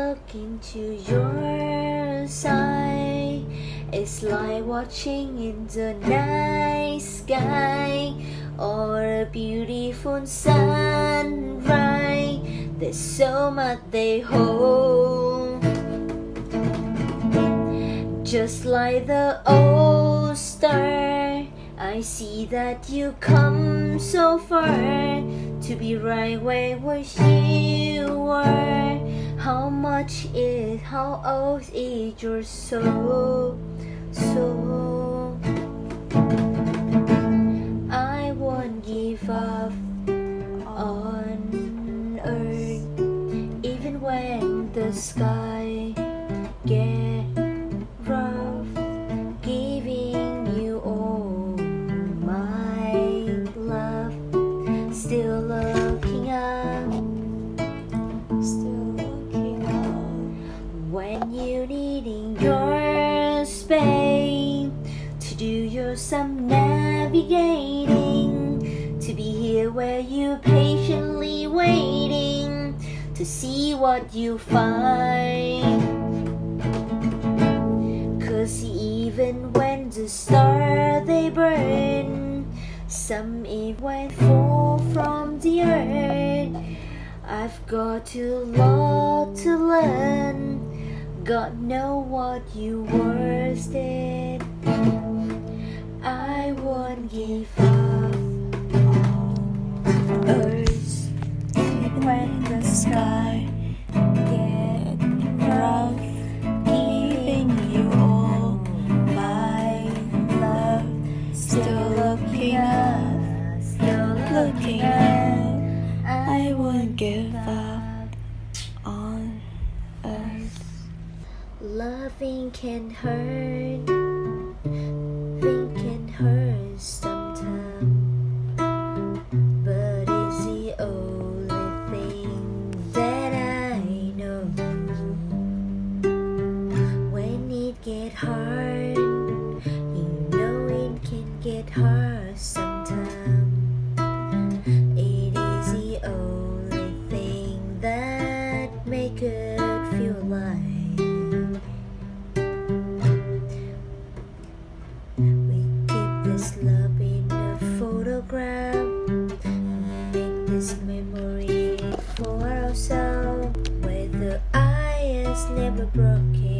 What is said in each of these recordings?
look into your side. It's like watching in the night sky or a beautiful sunrise. There's so much they hold. Just like the old star, I see that you come so far to be right where you were. How much is how old is your soul? Soul. I won't give up on earth, even when the sky some navigating. To be here where you patiently waiting to see what you find. Cause even when the stars they burn some even fall from the earth. I've got to lot to learn. God know what you worsted. Give up. Earth, Even when the sky rough, giving you all my love. Still looking up, still looking up. I won't give up on us. Loving can hurt. Get hard sometimes. It is the only thing that make it feel like we keep this love in a photograph. Make this memory for ourselves. Where the eye is never broken,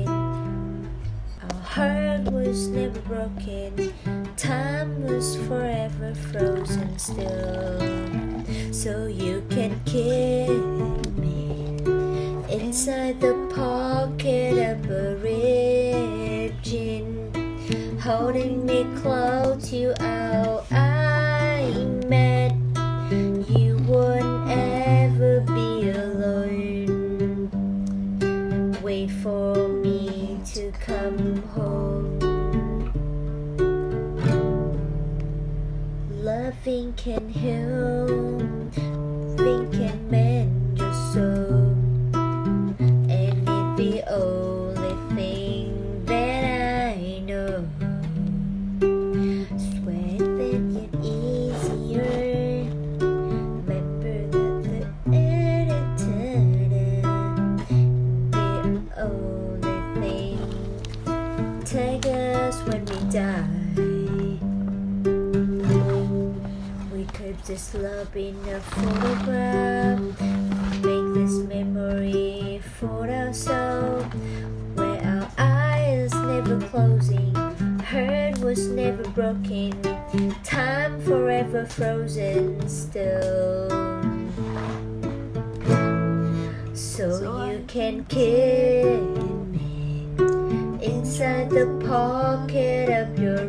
heart was never broken. Time was forever frozen still. So you can kiss me inside the pocket of a jean, holding me close to you I can heal, loving can mend your soul, and it's the only thing that I know. Sweat that get easier. Remember that the editor, the only thing take us when we die. This love in a photograph. Make this memory for ourselves. Where our eyes never closing, heart was never broken, time forever frozen still. So you can kiss me inside the pocket of your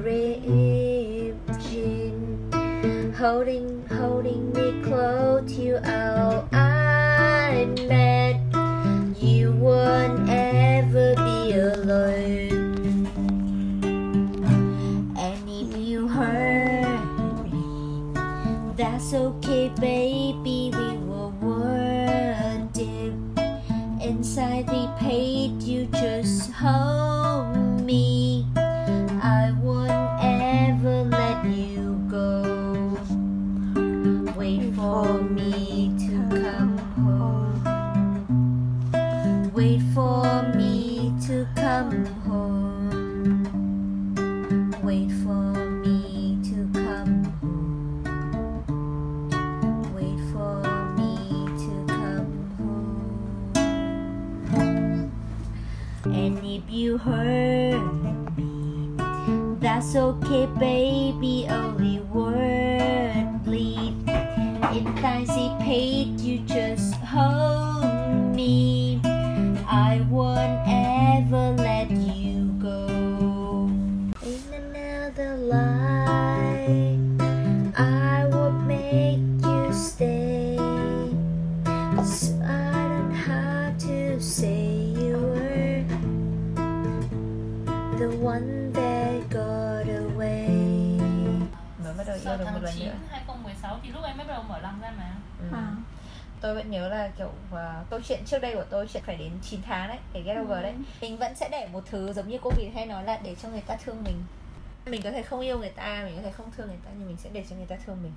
holding, holding me close to our oh, I met. You wait for me to come home. Wait for me to come home. Wait for me to come home. Wait for me to come home. And if you hurt me, that's okay, baby. Only words. See paid, you just hold me. I won't ever let you go. In another life, I would make you stay. So I don't have to say you were the one 2016 thì lúc em bắt đầu mở lăng ra mà. Ừ. À. tôi vẫn nhớ là kiểu uh, câu chuyện trước đây của tôi chuyện phải đến 9 tháng đấy để get over đấy. Mình vẫn sẽ để một thứ giống như cô Việt hay nói là để cho người ta thương mình. Mình có thể không yêu người ta mình có thể không thương người ta nhưng mình sẽ để cho người ta thương mình